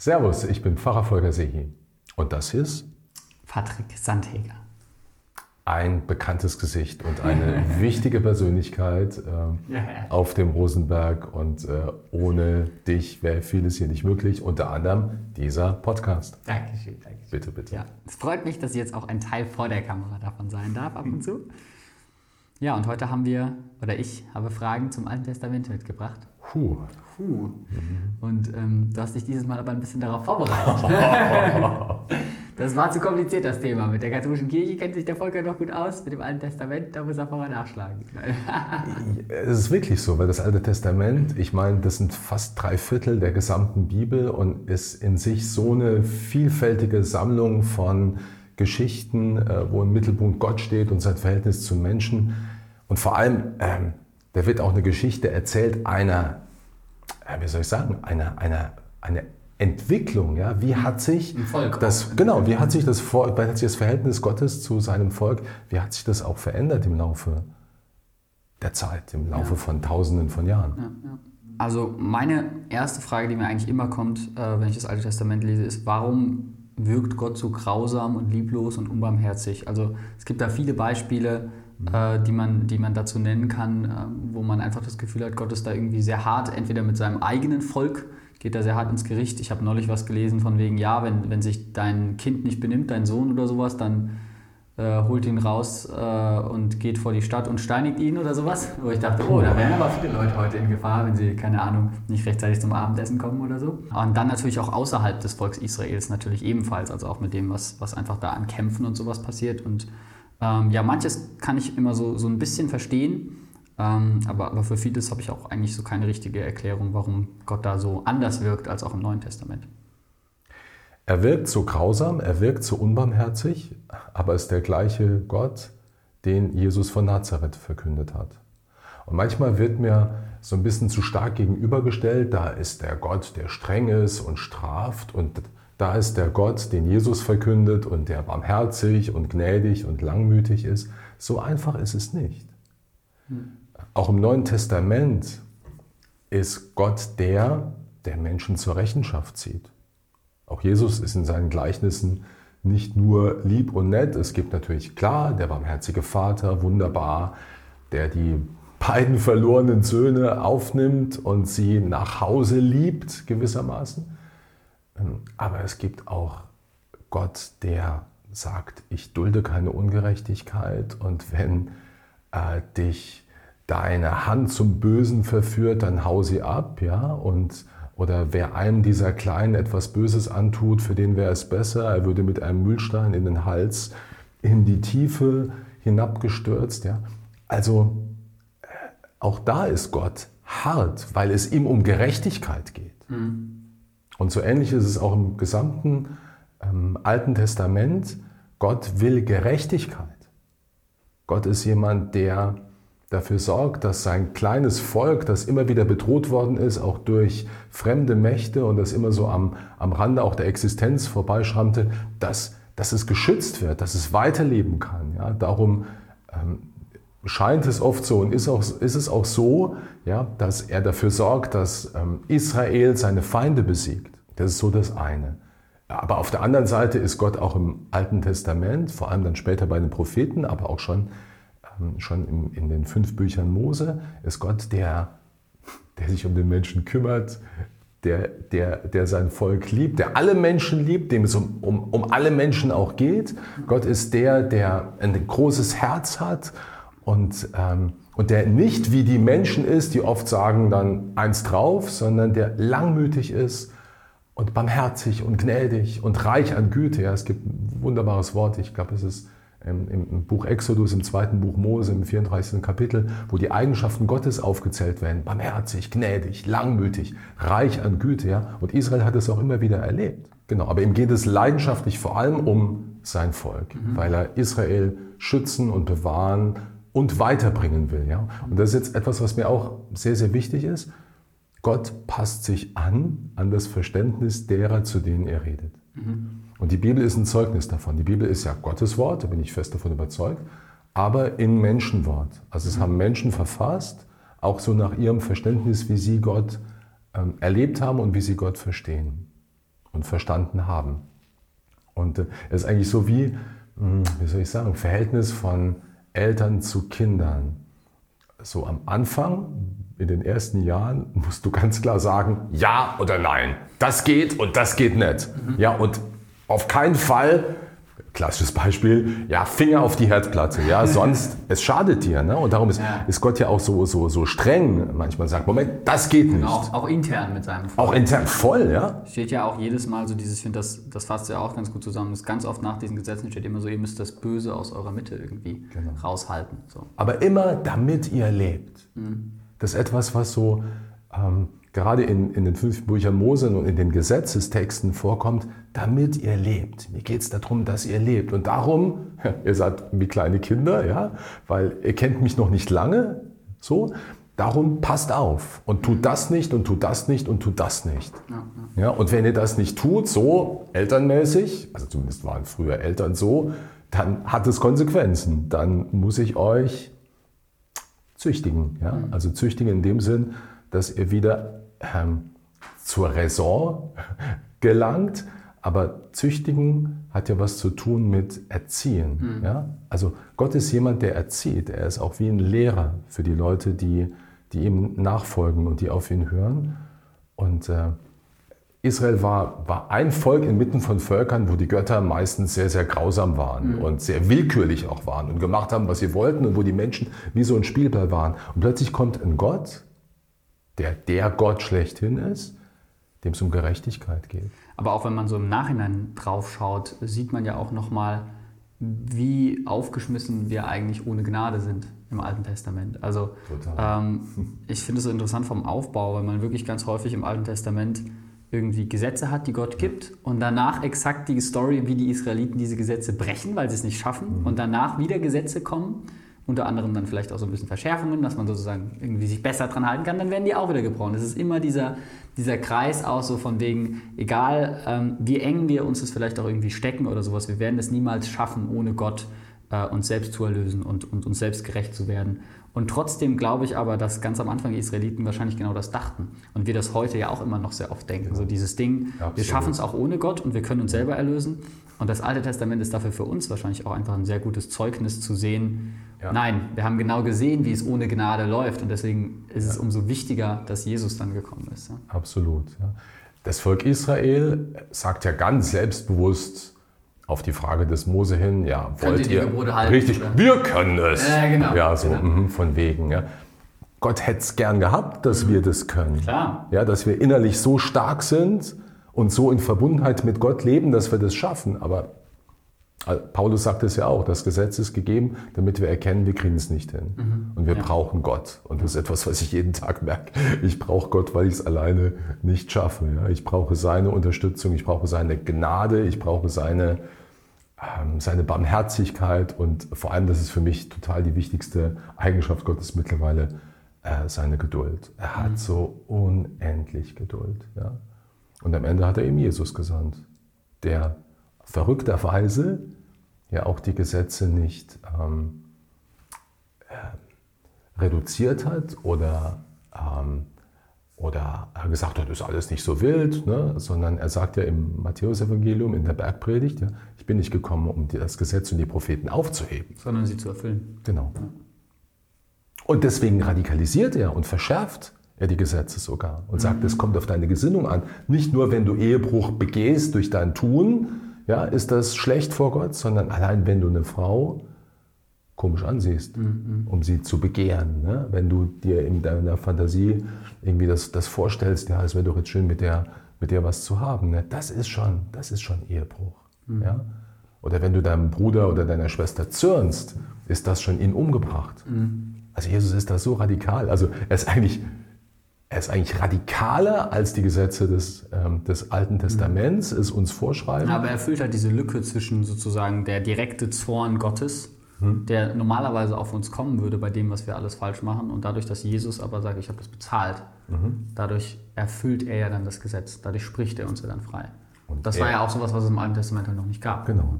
Servus, ich bin Pfarrer Volker Sehi. Und das ist Patrick Sandheger. Ein bekanntes Gesicht und eine wichtige Persönlichkeit äh, ja, ja. auf dem Rosenberg. Und äh, ohne dich wäre vieles hier nicht möglich, unter anderem dieser Podcast. Dankeschön, Dankeschön. Bitte, bitte. Ja, es freut mich, dass ich jetzt auch ein Teil vor der Kamera davon sein darf, ab und zu. Ja, und heute haben wir, oder ich habe Fragen zum Alten Testament mitgebracht. Puh. Puh. Mhm. Und ähm, du hast dich dieses Mal aber ein bisschen darauf vorbereitet. das war zu kompliziert, das Thema. Mit der katholischen Kirche kennt sich der Volker noch gut aus. Mit dem Alten Testament, da muss er vorher nachschlagen. es ist wirklich so, weil das Alte Testament, ich meine, das sind fast drei Viertel der gesamten Bibel und ist in sich so eine vielfältige Sammlung von Geschichten, äh, wo im Mittelpunkt Gott steht und sein Verhältnis zum Menschen. Und vor allem, ähm, da wird auch eine Geschichte erzählt einer, wie soll ich sagen, einer, einer, eine Entwicklung. Ja? Wie hat sich das, genau, wie hat sich das, wie hat sich das Verhältnis Gottes zu seinem Volk, wie hat sich das auch verändert im Laufe der Zeit, im Laufe ja. von Tausenden von Jahren? Ja, ja. Also meine erste Frage, die mir eigentlich immer kommt, äh, wenn ich das Alte Testament lese, ist, warum wirkt Gott so grausam und lieblos und unbarmherzig. Also es gibt da viele Beispiele, mhm. äh, die, man, die man dazu nennen kann, äh, wo man einfach das Gefühl hat, Gott ist da irgendwie sehr hart, entweder mit seinem eigenen Volk, geht da sehr hart ins Gericht. Ich habe neulich was gelesen von wegen, ja, wenn, wenn sich dein Kind nicht benimmt, dein Sohn oder sowas, dann äh, holt ihn raus äh, und geht vor die Stadt und steinigt ihn oder sowas. Wo ich dachte, oh, da wären aber viele Leute heute in Gefahr, wenn sie, keine Ahnung, nicht rechtzeitig zum Abendessen kommen oder so. Und dann natürlich auch außerhalb des Volks Israels natürlich ebenfalls, also auch mit dem, was, was einfach da an Kämpfen und sowas passiert. Und ähm, ja, manches kann ich immer so, so ein bisschen verstehen. Ähm, aber, aber für vieles habe ich auch eigentlich so keine richtige Erklärung, warum Gott da so anders wirkt als auch im Neuen Testament. Er wirkt so grausam, er wirkt so unbarmherzig, aber ist der gleiche Gott, den Jesus von Nazareth verkündet hat. Und manchmal wird mir so ein bisschen zu stark gegenübergestellt, da ist der Gott, der streng ist und straft und da ist der Gott, den Jesus verkündet und der barmherzig und gnädig und langmütig ist. So einfach ist es nicht. Hm. Auch im Neuen Testament ist Gott der, der Menschen zur Rechenschaft zieht. Auch Jesus ist in seinen Gleichnissen nicht nur lieb und nett. Es gibt natürlich klar der barmherzige Vater, wunderbar, der die beiden verlorenen Söhne aufnimmt und sie nach Hause liebt gewissermaßen. Ähm, aber es gibt auch Gott, der sagt, ich dulde keine Ungerechtigkeit und wenn äh, dich deine Hand zum Bösen verführt, dann hau sie ab, ja, und oder wer einem dieser Kleinen etwas Böses antut, für den wäre es besser, er würde mit einem Mühlstein in den Hals in die Tiefe hinabgestürzt. Ja? Also äh, auch da ist Gott hart, weil es ihm um Gerechtigkeit geht. Mhm. Und so ähnlich ist es auch im gesamten ähm, Alten Testament. Gott will Gerechtigkeit. Gott ist jemand, der dafür sorgt, dass sein kleines Volk, das immer wieder bedroht worden ist, auch durch fremde Mächte und das immer so am, am Rande auch der Existenz vorbeischrammte, dass, dass es geschützt wird, dass es weiterleben kann. Ja? Darum ähm, scheint es oft so und ist, auch, ist es auch so, ja, dass er dafür sorgt, dass ähm, Israel seine Feinde besiegt. Das ist so das eine. Aber auf der anderen Seite ist Gott auch im Alten Testament, vor allem dann später bei den Propheten, aber auch schon ähm, schon in, in, den fünf Büchern Mose ist Gott, der, der sich um den Menschen kümmert, der, der, der sein Volk liebt, der alle Menschen liebt, dem es um, um, um alle Menschen auch geht. Gott ist der, der ein großes Herz hat und, ähm, und der nicht wie die Menschen ist, die oft sagen dann eins drauf, sondern der langmütig ist und barmherzig und gnädig und reich an Güte. Ja, es gibt ein wunderbares Wort, ich glaube, es ist im Buch Exodus, im zweiten Buch Mose, im 34. Kapitel, wo die Eigenschaften Gottes aufgezählt werden. Barmherzig, gnädig, langmütig, reich an Güte. Ja? Und Israel hat es auch immer wieder erlebt. Genau, aber ihm geht es leidenschaftlich vor allem um sein Volk, mhm. weil er Israel schützen und bewahren und weiterbringen will. Ja? Und das ist jetzt etwas, was mir auch sehr, sehr wichtig ist. Gott passt sich an, an das Verständnis derer, zu denen er redet. Mhm. Und die Bibel ist ein Zeugnis davon. Die Bibel ist ja Gottes Wort, da bin ich fest davon überzeugt, aber in Menschenwort. Also es haben Menschen verfasst, auch so nach ihrem Verständnis, wie sie Gott ähm, erlebt haben und wie sie Gott verstehen. und verstanden haben. Und äh, es ist eigentlich so wie, hm, wie soll ich sagen, Verhältnis von Eltern zu Kindern. So am Anfang, in den ersten Jahren, musst du ganz klar sagen, ja oder nein. Das geht und das geht nicht. Mhm. Ja, und auf keinen Fall klassisches Beispiel, ja, Finger auf die Herdplatte, ja, sonst, es schadet dir, ne? Und darum ist, ja. ist Gott ja auch so, so, so streng, manchmal sagt, Moment, das geht nicht. Auch, auch intern mit seinem Volk. Auch intern, voll, ja. Steht ja auch jedes Mal so dieses, ich finde, das, das fasst ja auch ganz gut zusammen, das ganz oft nach diesen Gesetzen steht immer so, ihr müsst das Böse aus eurer Mitte irgendwie genau. raushalten. So. Aber immer, damit ihr lebt. Mhm. Das ist etwas, was so, ähm, gerade in, in den fünf Büchern Mose und in den Gesetzestexten vorkommt, damit ihr lebt. Mir geht es darum, dass ihr lebt. Und darum, ihr seid wie kleine Kinder, ja, weil ihr kennt mich noch nicht lange, so, darum passt auf und tut das nicht und tut das nicht und tut das nicht. Ja, und wenn ihr das nicht tut, so elternmäßig, also zumindest waren früher Eltern so, dann hat es Konsequenzen. Dann muss ich euch züchtigen. Ja? Mhm. Also züchtigen in dem Sinn, dass ihr wieder ähm, zur Raison gelangt. Aber züchtigen hat ja was zu tun mit erziehen. Mhm. Ja? Also Gott ist jemand, der erzieht. Er ist auch wie ein Lehrer für die Leute, die, die ihm nachfolgen und die auf ihn hören. Und äh, Israel war, war ein Volk inmitten von Völkern, wo die Götter meistens sehr, sehr grausam waren mhm. und sehr willkürlich auch waren und gemacht haben, was sie wollten und wo die Menschen wie so ein Spielball waren. Und plötzlich kommt ein Gott, der der Gott schlechthin ist, dem es um Gerechtigkeit geht. Aber auch wenn man so im Nachhinein drauf schaut, sieht man ja auch nochmal, wie aufgeschmissen wir eigentlich ohne Gnade sind im Alten Testament. Also ähm, ich finde es so interessant vom Aufbau, weil man wirklich ganz häufig im Alten Testament irgendwie Gesetze hat, die Gott gibt und danach exakt die Story, wie die Israeliten diese Gesetze brechen, weil sie es nicht schaffen mhm. und danach wieder Gesetze kommen unter anderem dann vielleicht auch so ein bisschen Verschärfungen, dass man sozusagen irgendwie sich besser dran halten kann, dann werden die auch wieder gebrochen. Es ist immer dieser, dieser Kreis aus so von wegen, egal ähm, wie eng wir uns das vielleicht auch irgendwie stecken oder sowas, wir werden es niemals schaffen, ohne Gott äh, uns selbst zu erlösen und, und uns selbst gerecht zu werden. Und trotzdem glaube ich aber, dass ganz am Anfang die Israeliten wahrscheinlich genau das dachten. Und wir das heute ja auch immer noch sehr oft denken. So dieses Ding, ja, wir schaffen es auch ohne Gott und wir können uns selber erlösen. Und das Alte Testament ist dafür für uns wahrscheinlich auch einfach ein sehr gutes Zeugnis zu sehen, ja. Nein, wir haben genau gesehen, wie es ohne Gnade läuft und deswegen ist ja. es umso wichtiger, dass Jesus dann gekommen ist. Ja? Absolut. Das Volk Israel sagt ja ganz selbstbewusst auf die Frage des Mose hin, ja, wollt ihr, ihr halten, richtig, oder? wir können es. Ja, genau. Ja, so genau. Mh, von wegen. Ja. Gott hätte es gern gehabt, dass mhm. wir das können. Klar. Ja, dass wir innerlich so stark sind und so in Verbundenheit mit Gott leben, dass wir das schaffen. Aber Paulus sagt es ja auch, das Gesetz ist gegeben, damit wir erkennen, wir kriegen es nicht hin. Mhm. Und wir ja. brauchen Gott. Und das ist etwas, was ich jeden Tag merke. Ich brauche Gott, weil ich es alleine nicht schaffe. Ja? Ich brauche seine Unterstützung, ich brauche seine Gnade, ich brauche seine, seine Barmherzigkeit und vor allem, das ist für mich total die wichtigste Eigenschaft Gottes mittlerweile, äh, seine Geduld. Er hat mhm. so unendlich Geduld. Ja? Und am Ende hat er ihm Jesus gesandt, der verrückterweise ja auch die Gesetze nicht ähm, äh, reduziert hat oder, ähm, oder gesagt hat, ist alles nicht so wild, ne? sondern er sagt ja im Matthäusevangelium in der Bergpredigt, ja, ich bin nicht gekommen, um das Gesetz und die Propheten aufzuheben. Sondern sie zu erfüllen. Genau. Und deswegen radikalisiert er und verschärft er die Gesetze sogar und sagt, mhm. es kommt auf deine Gesinnung an. Nicht nur, wenn du Ehebruch begehst durch dein Tun, ja, ist das schlecht vor Gott, sondern allein wenn du eine Frau komisch ansiehst, mhm. um sie zu begehren. Ne? Wenn du dir in deiner Fantasie irgendwie das, das vorstellst, ja, es wäre doch jetzt schön, mit der, mit der was zu haben. Ne? Das ist schon, das ist schon Ehebruch. Mhm. Ja? Oder wenn du deinem Bruder oder deiner Schwester zürnst, ist das schon ihn umgebracht. Mhm. Also Jesus ist da so radikal. Also er ist eigentlich er ist eigentlich radikaler als die Gesetze des, ähm, des Alten Testaments es uns vorschreiben. Aber er erfüllt halt diese Lücke zwischen sozusagen der direkte Zorn Gottes, hm. der normalerweise auf uns kommen würde bei dem, was wir alles falsch machen. Und dadurch, dass Jesus aber sagt, ich habe das bezahlt, mhm. dadurch erfüllt er ja dann das Gesetz. Dadurch spricht er uns ja dann frei. Und das war ja auch sowas, was es im Alten Testament halt noch nicht gab. Genau,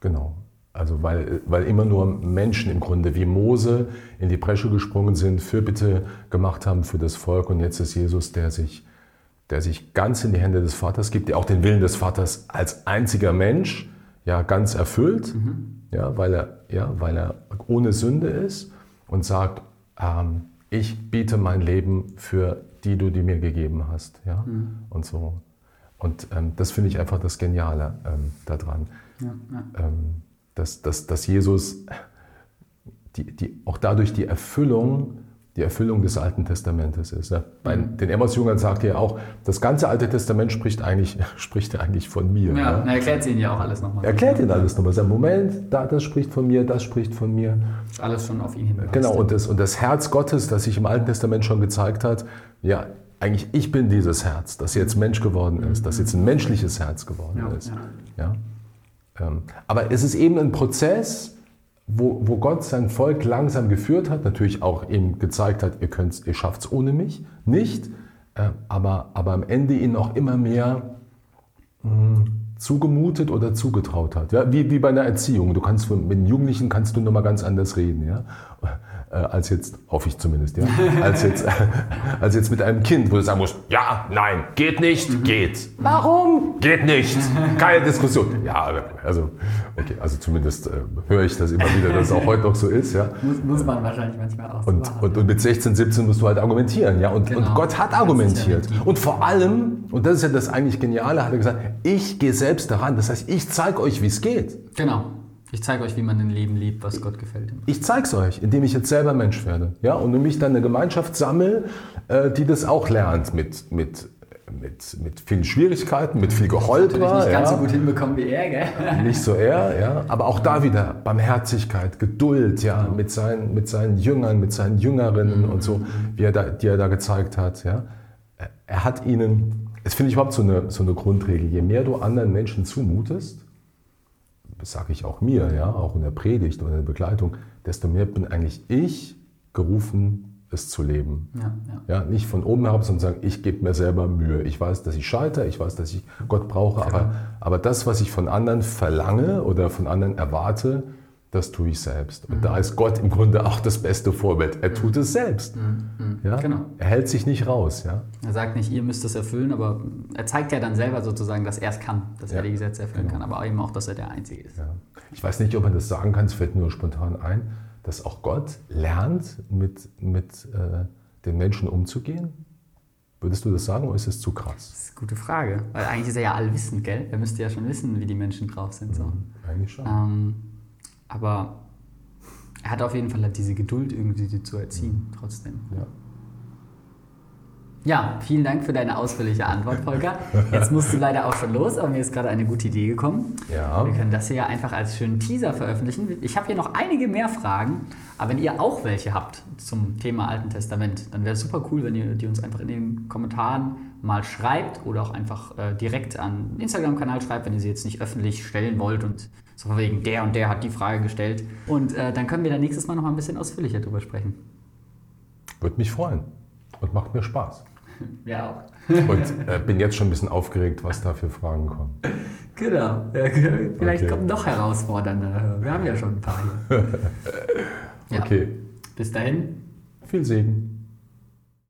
genau. Also weil, weil immer nur Menschen im Grunde wie Mose in die Bresche gesprungen sind, Fürbitte gemacht haben für das Volk und jetzt ist Jesus, der sich der sich ganz in die Hände des Vaters gibt, der auch den Willen des Vaters als einziger Mensch ja ganz erfüllt, mhm. Ja, weil er, ja, weil er ohne Sünde ist und sagt, ähm, ich biete mein Leben für die du die mir gegeben hast, ja, mhm. und so. Und ähm, das finde ich einfach das Geniale ähm, daran, ja, ja. Ähm, dass, dass, dass Jesus die, die, auch dadurch die Erfüllung die Erfüllung des Alten Testamentes ist. Bei mhm. den Emmaus-Jüngern sagt er auch, das ganze Alte Testament spricht eigentlich, spricht eigentlich von mir. Ja, ne? er erklärt ihnen ja auch alles nochmal. Er erklärt ihnen alles nochmal. Sagt, Moment, da, das spricht von mir, das spricht von mir. Ist alles schon auf ihn hin. Genau, und das, und das Herz Gottes, das sich im Alten Testament schon gezeigt hat, ja, eigentlich ich bin dieses Herz, das jetzt Mensch geworden ist, das jetzt ein menschliches Herz geworden ja, ist. Ja. ja? Ähm, aber es ist eben ein Prozess, wo, wo Gott sein Volk langsam geführt hat, natürlich auch ihm gezeigt hat, ihr, ihr schafft es ohne mich nicht, äh, aber, aber am Ende ihnen auch immer mehr mh, hm, zugemutet oder zugetraut hat. Ja, wie, wie bei einer Erziehung. Du kannst mit Jugendlichen kannst du nochmal ganz anders reden. Ja? Äh, als jetzt, hoffe ich zumindest, ja, als jetzt, als jetzt mit einem Kind, wo du sagen musst, ja, nein, geht nicht, mhm. geht. Warum? Geht nicht. Keine Diskussion. Ja, also, okay, also zumindest äh, höre ich das immer wieder, dass es auch heute noch so ist, ja. Muss, muss man wahrscheinlich manchmal auch so und, und, und, mit 16, 17 musst du halt argumentieren, ja, und, genau. und Gott hat argumentiert. Und vor allem, und das ist ja das eigentlich Geniale, hat er gesagt, ich gehe selbst daran, das heißt, ich zeige euch, wie es geht. Genau. Ich zeige euch, wie man ein Leben liebt, was Gott gefällt. Ich zeige es euch, indem ich jetzt selber Mensch werde. Ja? Und nämlich dann eine Gemeinschaft sammle, äh, die das auch lernt mit, mit, mit, mit vielen Schwierigkeiten, mit viel Geholper. Das nicht ja. ganz so gut hinbekommen wie er, gell? Nicht so er, ja. Aber auch da wieder Barmherzigkeit, Geduld, ja, mit seinen, mit seinen Jüngern, mit seinen Jüngerinnen mhm. und so, wie er da, die er da gezeigt hat, ja. Er hat ihnen, das finde ich überhaupt so eine, so eine Grundregel, je mehr du anderen Menschen zumutest, das sage ich auch mir, ja, auch in der Predigt oder in der Begleitung, desto mehr bin eigentlich ich gerufen, es zu leben. Ja, ja. ja nicht von oben herab, sondern sagen, ich gebe mir selber Mühe. Ich weiß, dass ich scheitere, ich weiß, dass ich Gott brauche, aber, aber das, was ich von anderen verlange oder von anderen erwarte, das tue ich selbst. Und mhm. da ist Gott im Grunde auch das beste Vorbild. Er tut es selbst. Mhm. Mhm. Ja? Genau. Er hält sich nicht raus. Ja? Er sagt nicht, ihr müsst es erfüllen, aber er zeigt ja dann selber sozusagen, dass er es kann, dass ja. er die Gesetze erfüllen genau. kann, aber eben auch, dass er der Einzige ist. Ja. Ich weiß nicht, ob man das sagen kann, es fällt nur spontan ein, dass auch Gott lernt, mit, mit äh, den Menschen umzugehen. Würdest du das sagen oder ist es zu krass? Das ist eine gute Frage, weil eigentlich ist er ja allwissend, gell? Er müsste ja schon wissen, wie die Menschen drauf sind. So. Mhm, eigentlich schon. Ähm, aber er hat auf jeden Fall halt diese Geduld, irgendwie die zu erziehen, trotzdem. Ja. Ja, vielen Dank für deine ausführliche Antwort, Volker. Jetzt musst du leider auch schon los, aber mir ist gerade eine gute Idee gekommen. Ja. Wir können das hier ja einfach als schönen Teaser veröffentlichen. Ich habe hier noch einige mehr Fragen, aber wenn ihr auch welche habt zum Thema Alten Testament, dann wäre es super cool, wenn ihr die uns einfach in den Kommentaren mal schreibt oder auch einfach äh, direkt an den Instagram-Kanal schreibt, wenn ihr sie jetzt nicht öffentlich stellen wollt und so wegen der und der hat die Frage gestellt. Und äh, dann können wir dann nächstes Mal noch mal ein bisschen ausführlicher drüber sprechen. Würde mich freuen und macht mir Spaß. Ja auch. Und äh, bin jetzt schon ein bisschen aufgeregt, was da für Fragen kommen. Genau. Vielleicht okay. kommen noch herausfordernde. Wir haben ja schon ein paar hier. ja. Okay. Bis dahin. Viel Segen.